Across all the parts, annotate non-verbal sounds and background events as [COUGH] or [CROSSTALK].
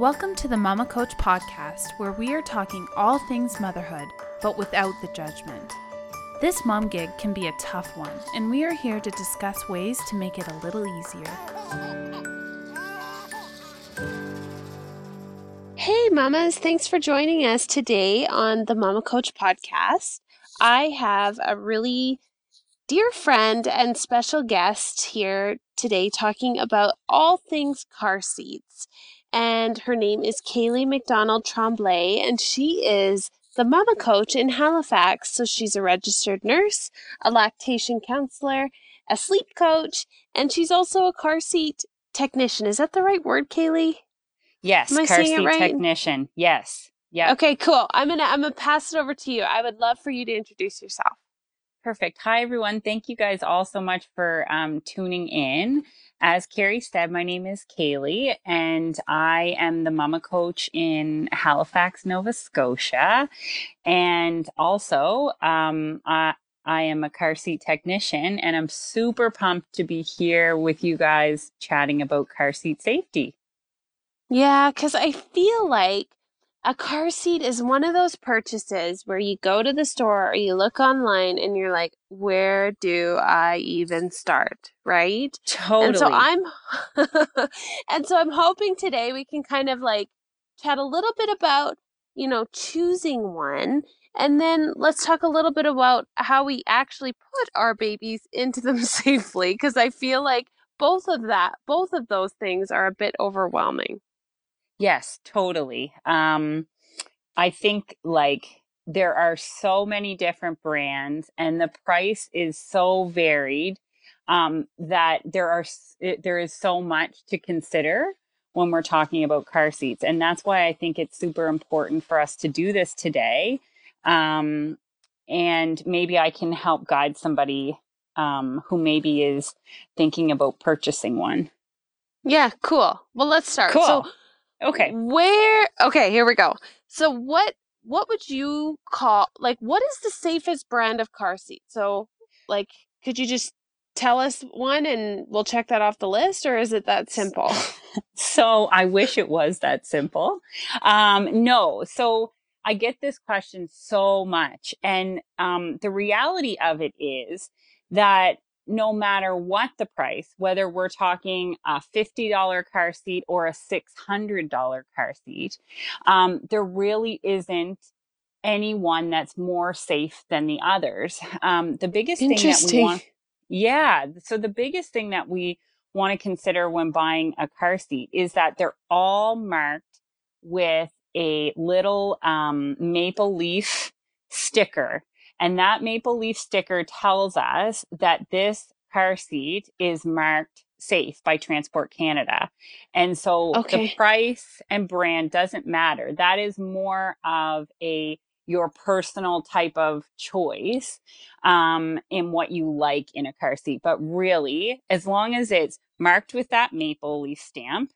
Welcome to the Mama Coach podcast, where we are talking all things motherhood, but without the judgment. This mom gig can be a tough one, and we are here to discuss ways to make it a little easier. Hey, mamas, thanks for joining us today on the Mama Coach podcast. I have a really dear friend and special guest here today talking about all things car seats and her name is Kaylee McDonald Tremblay, and she is the mama coach in Halifax. So she's a registered nurse, a lactation counselor, a sleep coach, and she's also a car seat technician. Is that the right word, Kaylee? Yes, Am I car seat right? technician. Yes. Yeah. Okay, cool. I'm gonna I'm gonna pass it over to you. I would love for you to introduce yourself. Perfect. Hi, everyone. Thank you guys all so much for um, tuning in. As Carrie said, my name is Kaylee, and I am the mama coach in Halifax, Nova Scotia. And also, um, I, I am a car seat technician, and I'm super pumped to be here with you guys chatting about car seat safety. Yeah, because I feel like a car seat is one of those purchases where you go to the store or you look online and you're like, where do I even start? Right? Totally. And so I'm [LAUGHS] and so I'm hoping today we can kind of like chat a little bit about, you know, choosing one. And then let's talk a little bit about how we actually put our babies into them [LAUGHS] safely. Cause I feel like both of that, both of those things are a bit overwhelming. Yes, totally. Um, I think like there are so many different brands and the price is so varied um, that there are there is so much to consider when we're talking about car seats and that's why i think it's super important for us to do this today um, and maybe i can help guide somebody um, who maybe is thinking about purchasing one yeah cool well let's start cool. so Okay. Where okay, here we go. So what what would you call like what is the safest brand of car seat? So like could you just tell us one and we'll check that off the list or is it that simple? [LAUGHS] so I wish it was that simple. Um no. So I get this question so much and um the reality of it is that no matter what the price, whether we're talking a $50 car seat or a $600 car seat, um, there really isn't any one that's more safe than the others. Um, the biggest thing that we want, yeah. So the biggest thing that we want to consider when buying a car seat is that they're all marked with a little um, maple leaf sticker and that maple leaf sticker tells us that this car seat is marked safe by Transport Canada. And so okay. the price and brand doesn't matter. That is more of a your personal type of choice um, in what you like in a car seat. But really, as long as it's marked with that maple leaf stamp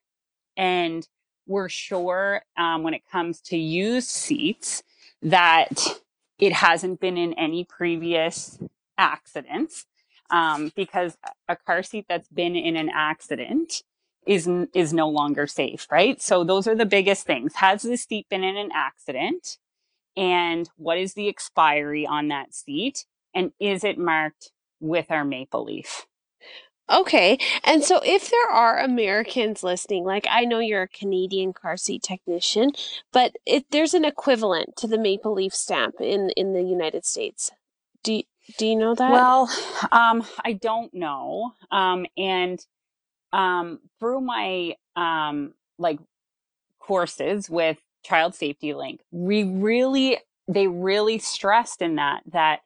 and we're sure um, when it comes to used seats that it hasn't been in any previous accidents um, because a car seat that's been in an accident is is no longer safe, right? So those are the biggest things. Has the seat been in an accident? And what is the expiry on that seat? And is it marked with our maple leaf? Okay. And so if there are Americans listening, like I know you're a Canadian car seat technician, but it, there's an equivalent to the maple leaf stamp in in the United States. Do do you know that? Well, um, I don't know. Um, and um, through my um, like courses with Child Safety Link, we really they really stressed in that that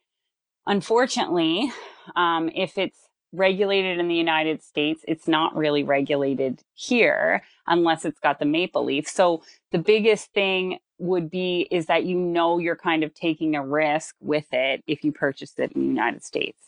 unfortunately, um, if it's regulated in the United States. It's not really regulated here unless it's got the maple leaf. So the biggest thing would be is that you know you're kind of taking a risk with it if you purchase it in the United States.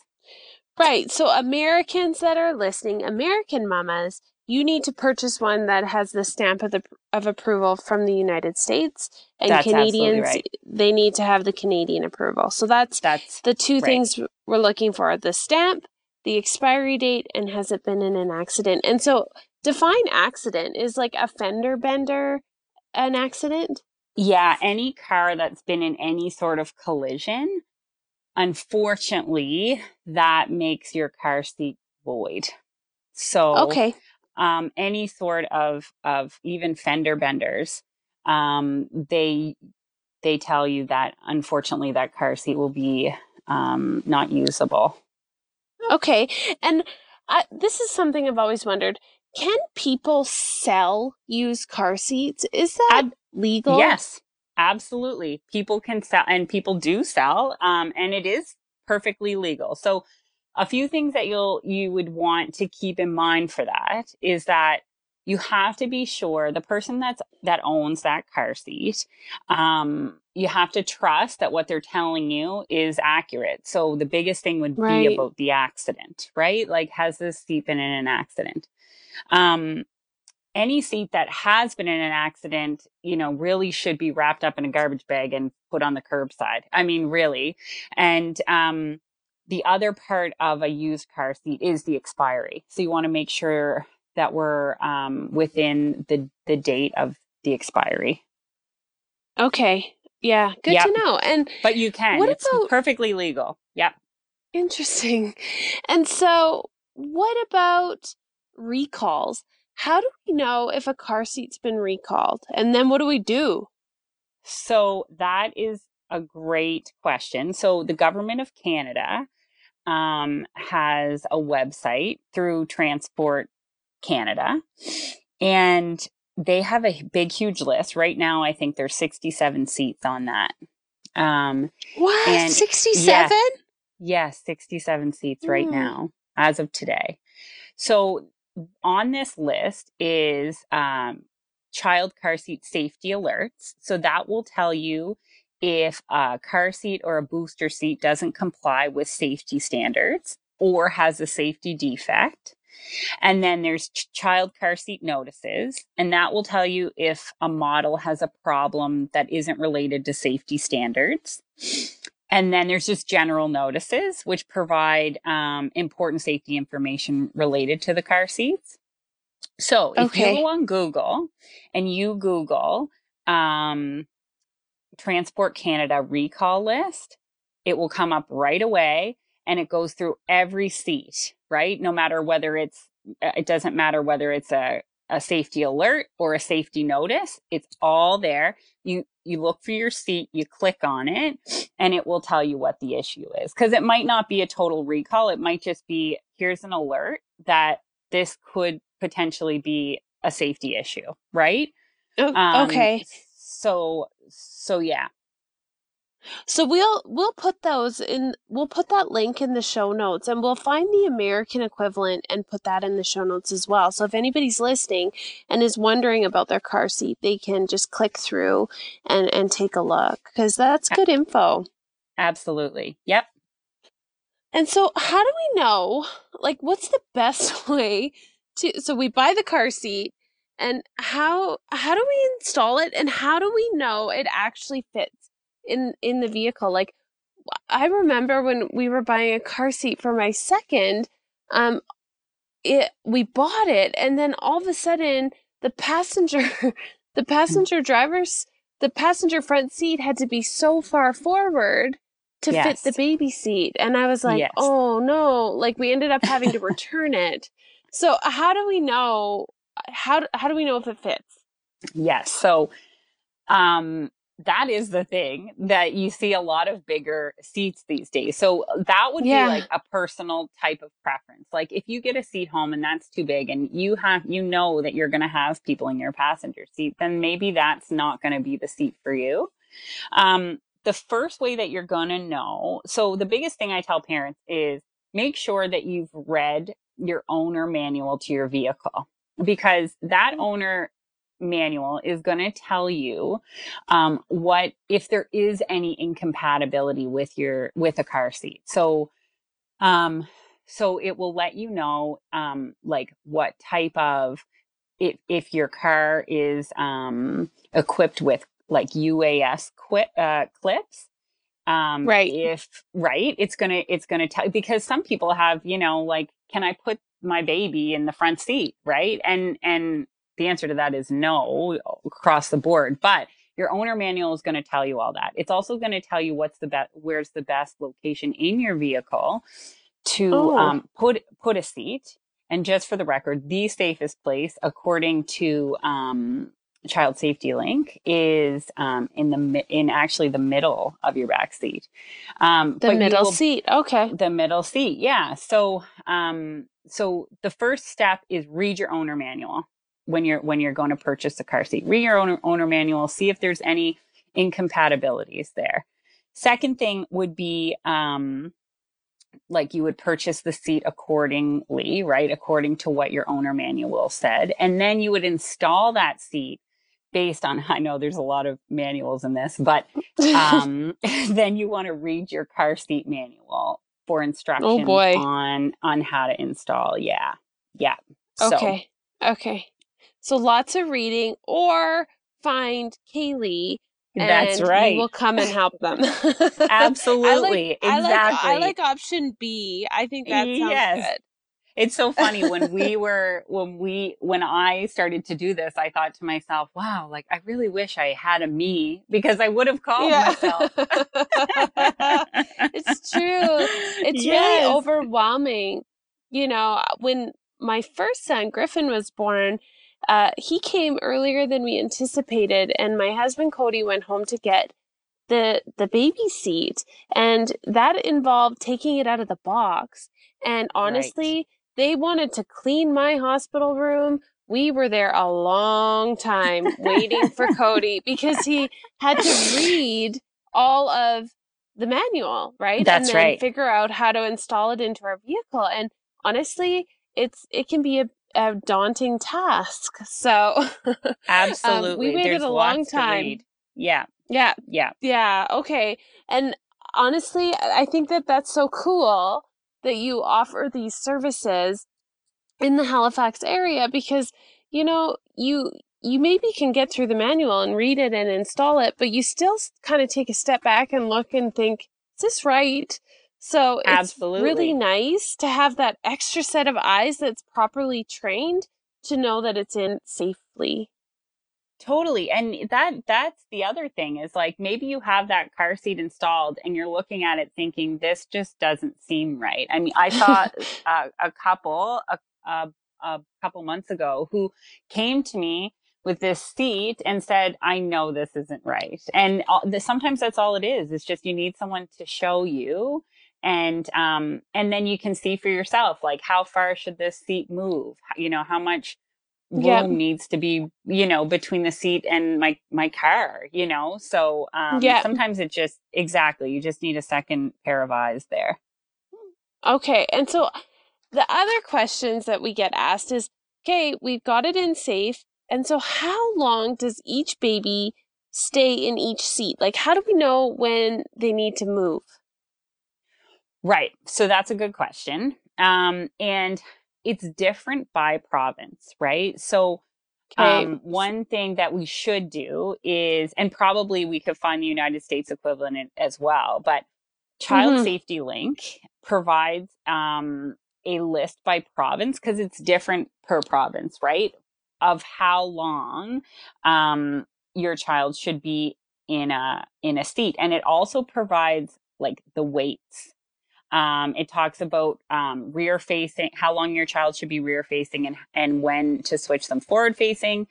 Right. So Americans that are listening, American mamas, you need to purchase one that has the stamp of the of approval from the United States, and that's Canadians right. they need to have the Canadian approval. So that's that's the two right. things we're looking for: the stamp the expiry date, and has it been in an accident? And so define accident is like a fender bender, an accident? Yeah, any car that's been in any sort of collision, unfortunately, that makes your car seat void. So, Okay. um, any sort of of even fender benders, um, they they tell you that unfortunately that car seat will be um, not usable. Okay. And I, this is something I've always wondered. Can people sell used car seats? Is that Ab- legal? Yes, absolutely. People can sell, and people do sell, um, and it is perfectly legal. So, a few things that you'll you would want to keep in mind for that is that you have to be sure the person that's that owns that car seat um, you have to trust that what they're telling you is accurate so the biggest thing would Right. be about the accident right like has this seat been in an accident um, any seat that has been in an accident you know really should be wrapped up in a garbage bag and put on the curbside i mean really and um, the other part of a used car seat is the expiry so you want to make sure that we're um, within the the date of the expiry. Okay. Yeah. Good Yep. to know. And But you can. What it's about- perfectly legal. Yep. interesting. And so, what about recalls? How do we know if a car seat's been recalled? And then what do we do? So that is a great question. So the government of Canada um, has a website through Transport Canada, and they have a big, huge list right now. I think there's 67 seats on that. Um, What? And- 67? Yes, 67 seats right Mm. now as of today. So on this list is um, child car seat safety alerts. So that will tell you if a car seat or a booster seat doesn't comply with safety standards or has a safety defect. And then there's ch- child car seat notices, and that will tell you if a model has a problem that isn't related to safety standards. And then there's just general notices, which provide um, important safety information related to the car seats. So if Okay. you go on Google and you Google um, Transport Canada recall list, it will come up right away and it goes through every seat, right? No matter whether it's, uh, it doesn't matter whether it's a, a safety alert or a safety notice, it's all there. You, you look for your seat, you click on it, and it will tell you what the issue is. Cause it might not be a total recall. It might just be, here's an alert that this could potentially be a safety issue, right? O- Um, okay. So, so yeah. So we'll we'll put those in we'll put that link in the show notes and we'll find the American equivalent and put that in the show notes as well. So if anybody's listening and is wondering about their car seat, they can just click through and and take a look cuz that's good info. Absolutely. Yep. And so how do we know like what's the best [LAUGHS] way to so we buy the car seat and how how do we install it and how do we know it actually fits in in the vehicle like I remember when we were buying a car seat for my second um it we bought it and then all of a sudden the passenger [LAUGHS] the passenger driver's the passenger front seat had to be so far forward to Yes. fit the baby seat and I was like Yes. oh no like we ended up having to [LAUGHS] return it so how do we know how how do we know if it fits Yes. So, um, that is the thing that you see a lot of bigger seats these days. So that would Yeah. be like a personal type of preference. Like if you get a seat home and that's too big and you have, you know that you're going to have people in your passenger seat, then maybe that's not going to be the seat for you. Um, the first way that you're going to know. So the biggest thing I tell parents is make sure that you've read your owner manual to your vehicle because that owner manual is going to tell you um, what if there is any incompatibility with your with a car seat. So um so it will let you know um like what type of if if your car is um equipped with like UAS qui- uh, clips um Right. if right it's gonna it's gonna tell because some people have you know like can i put my baby in the front seat? Right? And and the answer to that is no across the board. But your owner manual is going to tell you all that. It's also going to tell you what's the best, where's the best location in your vehicle to Oh. um, put put a seat. And just for the record, the safest place, according to um, Child Safety Link, is um, in the in actually the middle of your back seat. Um, The middle will- seat. Okay. the middle seat yeah so um so the first step is read your owner manual when you're when you're going to purchase a car seat read your owner owner manual see if there's any incompatibilities there second thing would be um like you would purchase the seat accordingly right according to what your owner manual said and then you would install that seat based on [LAUGHS] i know there's a lot of manuals in this but [LAUGHS] um, [LAUGHS] then you want to read your car seat manual for instructions Oh, boy. on on how to install. Yeah, yeah. So, okay. So lots of reading or find Kaylee that's and right. we will come and help them. [LAUGHS] Absolutely, I like, exactly. I like, I like option B. I think that sounds Yes. good. It's so funny when we [LAUGHS] were when we when I started to do this, I thought to myself, "Wow, like I really wish I had a me because I would have called myself." [LAUGHS] it's true. It's Yes. really overwhelming. You know, when my first son, Griffin, was born, uh, he came earlier than we anticipated, and my husband Cody went home to get the the baby seat, and that involved taking it out of the box. And honestly, they wanted to clean my hospital room. We were there a long time waiting for [LAUGHS] Cody because he had to read all of the manual, right? That's and then right. Figure out how to install it into our vehicle. And honestly, it's it can be a, a daunting task. So [LAUGHS] um, Absolutely, we waited There's a long time. Yeah, yeah, yeah. yeah, okay. And honestly, I think that that's so cool that you offer these services in the Halifax area because you know, you you maybe can get through the manual and read it and install it, but you still kind of take a step back and look and think, is this right? So it's really nice to have that extra set of eyes that's properly trained to know that it's in safely. Totally. And that that's the other thing is like maybe you have that car seat installed and you're looking at it thinking this just doesn't seem right. I mean, I saw a, [LAUGHS] uh, a couple a, a, a couple months ago who came to me with this seat and said, "I know this isn't right." And all, the, sometimes that's all it is. It's just you need someone to show you and um and then you can see for yourself like how far should this seat move? You know, how much room Yeah. needs to be you know between the seat and my my car you know so um Yeah. sometimes it just exactly you just need a second pair of eyes there Okay, and so the other questions that we get asked is okay, we've got it in safe. And so, how long does each baby stay in each seat? Like, how do we know when they need to move? Right so that's a good question um and it's different by province right so Okay. Um, one thing that we should do is, and probably we could find the United States equivalent as well, but Child Mhm. Safety Link provides um, a list by province because it's different per province, right? Of how long um, your child should be in a in a seat, and it also provides like the weights. Um, it talks about um, rear facing, how long your child should be rear facing, and and when to switch them forward facing,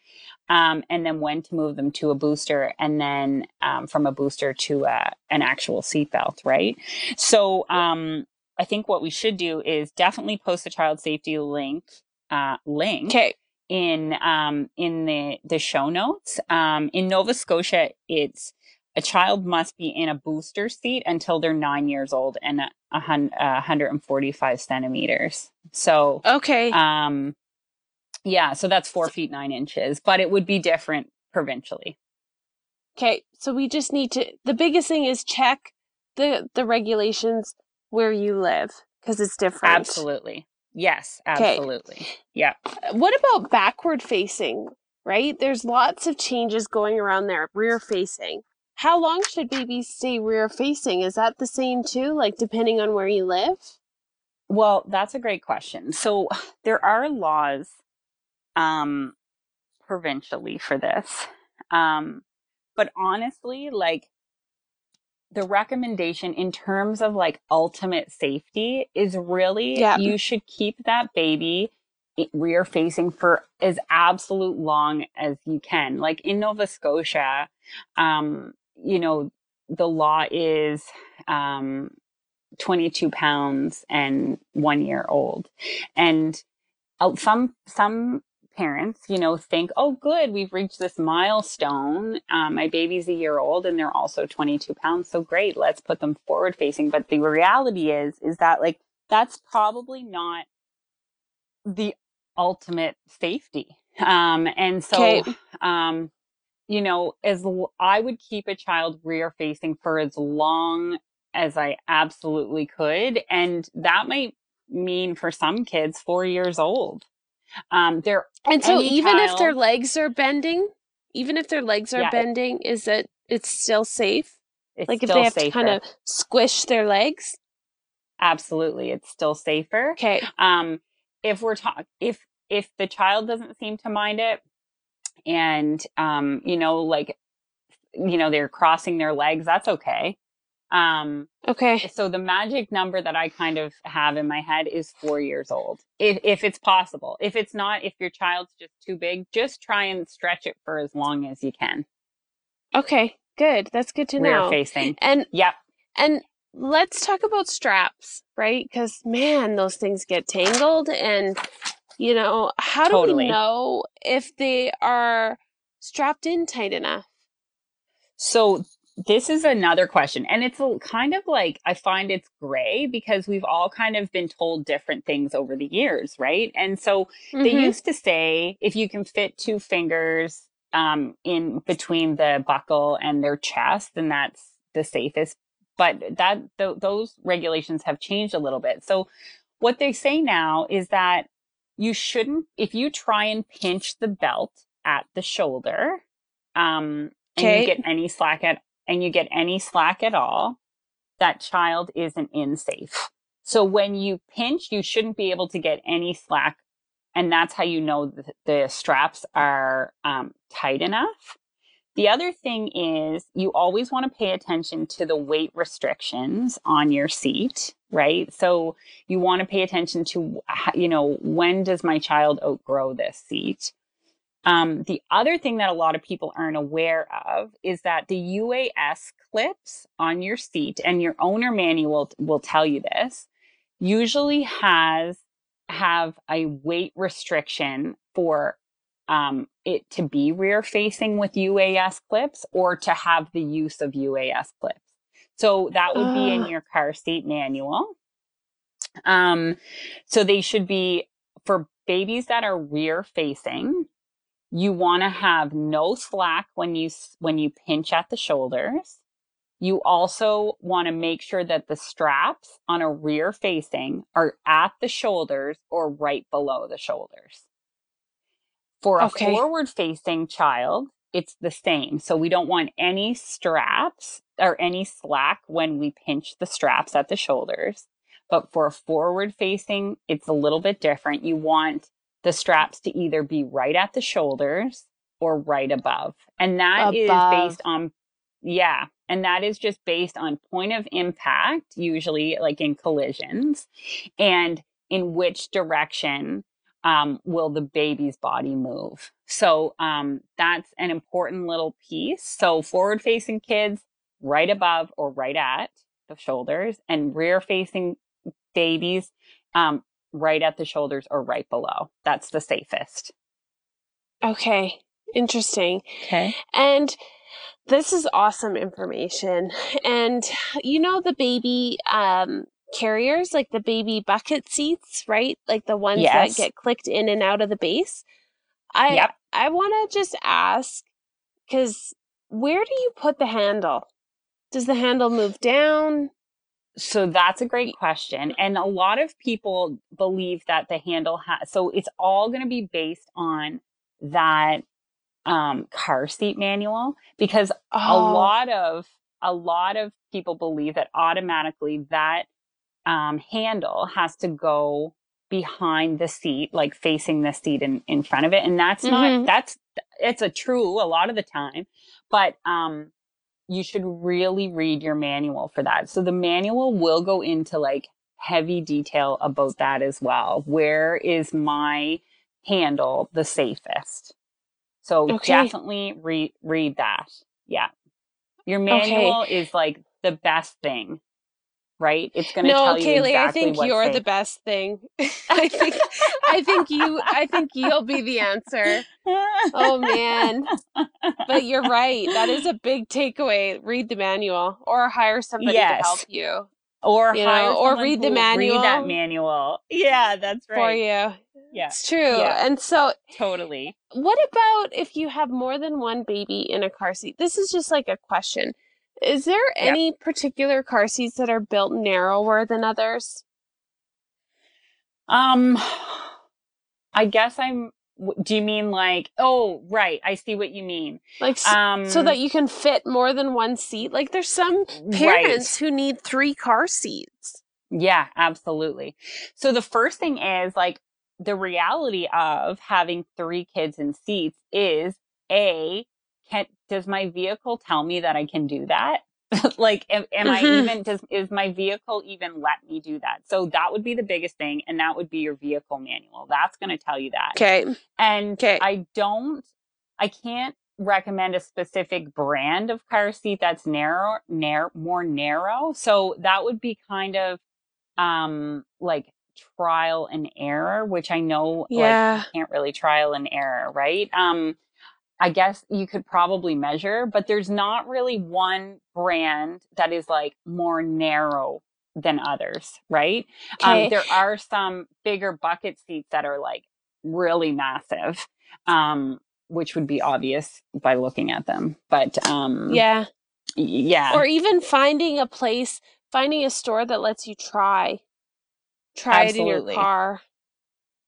um, and then when to move them to a booster, and then um, from a booster to a, an actual seatbelt, right? So um, I think what we should do is definitely post the child safety link uh, link Okay. in um, in the the show notes. Um, in Nova Scotia, it's a child must be in a booster seat until they're nine years old and a, a hun- a 145 centimeters. So, Okay. um, yeah, so that's four feet nine inches, but it would be different provincially. Okay. So we just need to. The biggest thing is check the the regulations where you live because it's different. Absolutely. yes, absolutely. Yeah. What about backward facing? Right? There's lots of changes going around there. Rear facing. How long should babies stay rear facing? Is that the same too? Like depending on where you live? Well, that's a great question. So [SIGHS] there are laws um, provincially for this. Um, but honestly, like the recommendation in terms of like ultimate safety is really Yeah. you should keep that baby rear facing for as absolute long as you can. Like in Nova Scotia, um, you know, the law is um 22 pounds and one year old. And uh, some some parents, you know, think, oh, good, we've reached this milestone. Um, my baby's a year old and they're also 22 pounds. So great, let's put them forward facing. But the reality is, is that like, that's probably not the ultimate safety. Um, and so, Okay. um, you know, as l- I would keep a child rear facing for as long as I absolutely could. And that might mean for some kids, four years old. Um, there And so even if their legs are bending, even if their legs are Yeah, bending, is it it's still safe? it's Like if they have safer. to kind of squish their legs? absolutely, it's still safer. Okay. Um, if we're talking, if if the child doesn't seem to mind it, and um, you know, like, you know, they're crossing their legs, that's okay. Um, Okay. so the magic number that I kind of have in my head is four years old. If if it's possible. If it's not, if your child's just too big, just try and stretch it for as long as you can. Okay. Good. That's good to Rear know. facing. And Yep. and let's talk about straps, right? Cuz man, those things get tangled and you know, how do we know if they are strapped in tight enough? So this is another question and it's a, kind of like I find it's gray because we've all kind of been told different things over the years, right? And so they Mhm. used to say if you can fit two fingers um, in between the buckle and their chest, then that's the safest. But that th- those regulations have changed a little bit. So what they say now is that you shouldn't if you try and pinch the belt at the shoulder um, and Okay. you get any slack at and you get any slack at all, that child isn't in safe. So when you pinch, you shouldn't be able to get any slack. And that's how you know that the straps are um, tight enough. The other thing is you always want to pay attention to the weight restrictions on your seat, right? So you want to pay attention to, you know, when does my child outgrow this seat? Um, the other thing that a lot of people aren't aware of is that the UAS clips on your seat, and your owner manual will tell you this, usually has have a weight restriction for um, it to be rear facing with UAS clips or to have the use of UAS clips. So that would be in Ah. your car seat manual. Um, so they should be for babies that are rear facing. You want to have no slack when you when you pinch at the shoulders. You also want to make sure that the straps on a rear facing are at the shoulders or right below the shoulders. For a Okay. forward facing child, it's the same. So we don't want any straps or any slack when we pinch the straps at the shoulders. But for a forward facing, it's a little bit different. You want the straps to either be right at the shoulders or right above. And that is Above. based on, yeah. And that is just based on point of impact, usually like in collisions, and in which direction um, will the baby's body move. So um, that's an important little piece. So forward facing kids, right above or right at the shoulders, and rear facing babies, um, right at the shoulders or right below. That's the safest. Okay. Interesting. Okay. And this is awesome information. And you know the baby um carriers, like the baby bucket seats, right? Like the ones Yes. that get clicked in and out of the base. I Yep. I want to just ask cuz where do you put the handle? Does the handle move down? So that's a great question. And a lot of people believe that the handle has, so it's all going to be based on that um, car seat manual because a Oh, lot of, a lot of people believe that automatically that um, handle has to go behind the seat, like facing the seat in, in front of it. And that's Mhm. not, that's it's a true a lot of the time, but um, you should really read your manual for that. So the manual will go into like heavy detail about that as well. Where is my handle the safest? So Okay. definitely read read that. Yeah. Your manual is like the best thing, right? It's going to No, tell you exactly. No, Kaylee, I think you're the best thing. [LAUGHS] I think I think you [LAUGHS] I think you'll be the answer. Oh man. But you're right. That is a big takeaway. Read the manual or hire somebody Yes. to help you or you hire know, or read the will Read that manual. manual. Yeah, that's right. for you. Yeah, It's true. Yeah. And so totally. what about if you have more than one baby in a car seat? This is just like a question. Is there any particular car seats that are built narrower than others? Um, I guess I'm. Do you mean like? Oh, right. I see what you mean. Like Um, so that you can fit more than one seat? Like there's some parents who need three car seats. Yeah, absolutely. So the first thing is like the reality of having three kids in seats is a can does my vehicle tell me that I can do that? [LAUGHS] like am, am I Mhm. even does is my vehicle even let me do that? So that would be the biggest thing and that would be your vehicle manual. That's going to tell you that. Okay. And. I don't, I can't recommend a specific brand of car seat that's narrow, narrow, more narrow. So that would be kind of, um, like trial and error, which I know, Yeah. like, you can't really trial and error, right? Um, I guess you could probably measure, but there's not really one brand that is like more narrow than others, right? Okay. Um, there are some bigger bucket seats that are like really massive, um, which would be obvious by looking at them. But um, yeah. yeah, Or even finding a place, finding a store that lets you try. Try it in your car,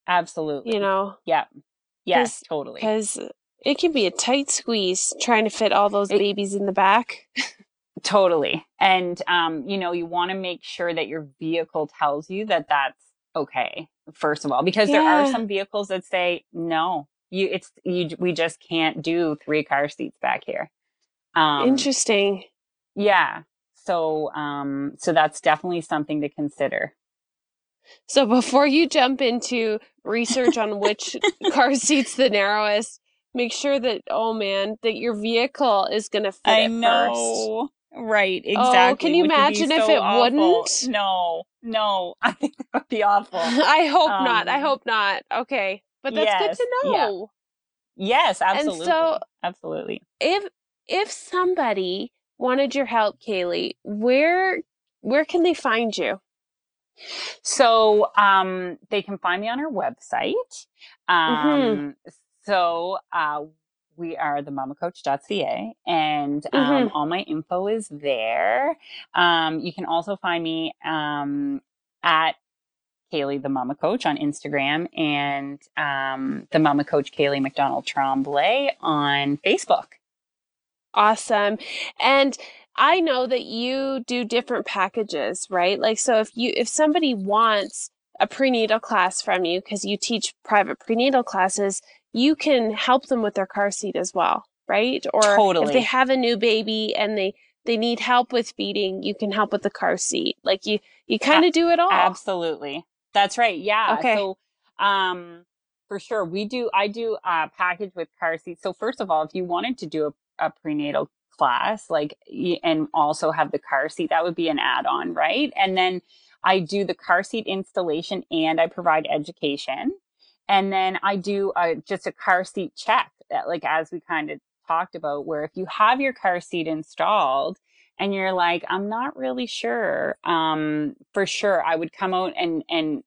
absolutely. you know, yeah, yes, 'cause- totally. because it can be a tight squeeze trying to fit all those It- babies in the back. Totally. And, um, you know, you want to make sure that your vehicle tells you that that's okay, first of all, because there are some vehicles that say, no, you, it's, you, we just can't do three car seats back here. Um, Interesting. yeah. So, um, so that's definitely something to consider. So before you jump into research on which [LAUGHS] car seat's the narrowest, make sure that oh man, that your vehicle is going to fit I it first. know. Right. Oh, Exactly. can you which imagine if so it awful. wouldn't? No, no. [LAUGHS] I think that would be awful. [LAUGHS] I hope not. I Um, hope not. Okay. But that's good yes, to yeah. know. Yes, absolutely. so- absolutely. If if somebody wanted your help, Kaylee, where where can they find you? So um, they can find me on our website. Mm-hmm. So uh, we are the mamacoach.ca and um, Mhm. all my info is there. Um, you can also find me um, at Kaylee the Mama Coach on Instagram and um, the Mama Coach Kaylee McDonald Tremblay on Facebook. Awesome. And I know that you do different packages, right? Like so if you if somebody wants a prenatal class from you because you teach private prenatal classes, you can help them with their car seat as well, right? Or if they have a new baby and they they need help with feeding, you can help with the car seat. Like you you kind of do it all. Absolutely. That's right. Yeah. Okay. So, um, for sure, we do, I do a package with car seats. So first of all, if you wanted to do a, a prenatal class, like, and also have the car seat, that would be an add-on, right? And then I do the car seat installation and I provide education. And then I do a, just a car seat check that, like, as we kind of talked about, where if you have your car seat installed, and you're like, I'm not really sure. Um, for sure, I would come out and and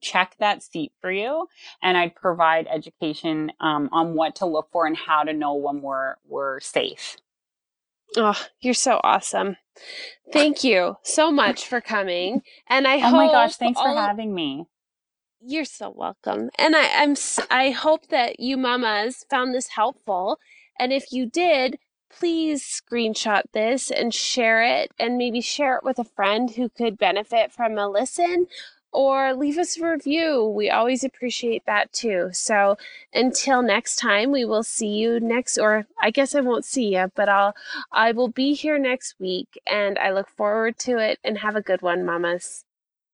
check that seat for you, and I'd provide education um, on what to look for and how to know when we're we're safe. Oh, you're so awesome. Thank you so much for coming. And I oh hope my gosh, thanks for having me. You're so welcome. And I, I'm I hope that you mamas found this helpful. And if you did, please screenshot this and share it and maybe share it with a friend who could benefit from a listen or leave us a review. We always appreciate that too. So until next time, we will see you next, or I guess I won't see you, but I'll, I will be here next week and I look forward to it and have a good one, mamas.